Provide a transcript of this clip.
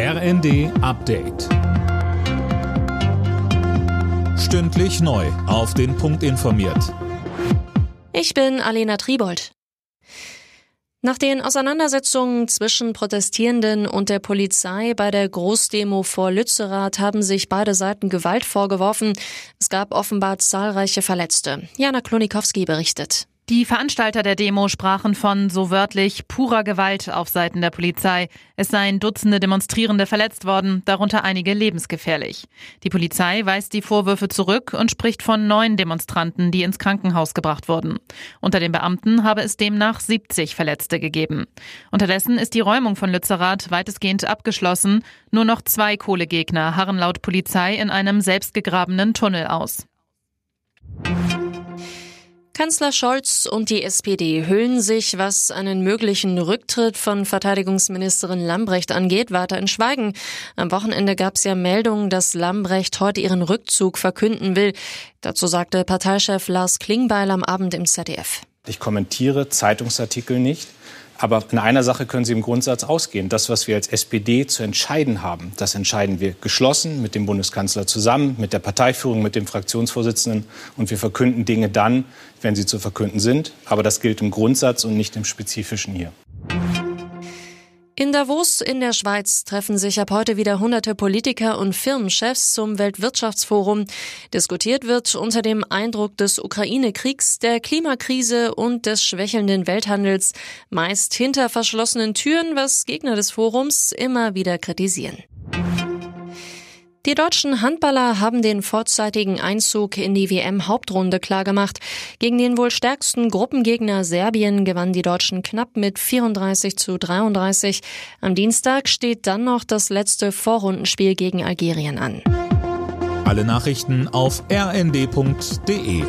RND Update. Stündlich neu. Auf den Punkt informiert. Ich bin Alena Tribold. Nach den Auseinandersetzungen zwischen Protestierenden und der Polizei bei der Großdemo vor Lützerath haben sich beide Seiten Gewalt vorgeworfen. Es gab offenbar zahlreiche Verletzte. Jana Klonikowski berichtet. Die Veranstalter der Demo sprachen von so wörtlich purer Gewalt auf Seiten der Polizei. Es seien Dutzende Demonstrierende verletzt worden, darunter einige lebensgefährlich. Die Polizei weist die Vorwürfe zurück und spricht von neun Demonstranten, die ins Krankenhaus gebracht wurden. Unter den Beamten habe es demnach 70 Verletzte gegeben. Unterdessen ist die Räumung von Lützerath weitestgehend abgeschlossen. Nur noch zwei Kohlegegner harren laut Polizei in einem selbstgegrabenen Tunnel aus. Kanzler Scholz und die SPD hüllen sich, was einen möglichen Rücktritt von Verteidigungsministerin Lambrecht angeht, weiter in Schweigen. Am Wochenende gab es ja Meldungen, dass Lambrecht heute ihren Rückzug verkünden will. Dazu sagte Parteichef Lars Klingbeil am Abend im ZDF. Ich kommentiere Zeitungsartikel nicht. Aber in einer Sache können Sie im Grundsatz ausgehen. Das, was wir als SPD zu entscheiden haben, das entscheiden wir geschlossen mit dem Bundeskanzler zusammen, mit der Parteiführung, mit dem Fraktionsvorsitzenden. Und wir verkünden Dinge dann, wenn sie zu verkünden sind. Aber das gilt im Grundsatz und nicht im Spezifischen hier. In Davos in der Schweiz treffen sich ab heute wieder hunderte Politiker und Firmenchefs zum Weltwirtschaftsforum. Diskutiert wird unter dem Eindruck des Ukraine-Kriegs, der Klimakrise und des schwächelnden Welthandels, meist hinter verschlossenen Türen, was Gegner des Forums immer wieder kritisieren. Die deutschen Handballer haben den vorzeitigen Einzug in die WM-Hauptrunde klargemacht. Gegen den wohl stärksten Gruppengegner Serbien gewannen die Deutschen knapp mit 34 zu 33. Am Dienstag steht dann noch das letzte Vorrundenspiel gegen Algerien an. Alle Nachrichten auf rnd.de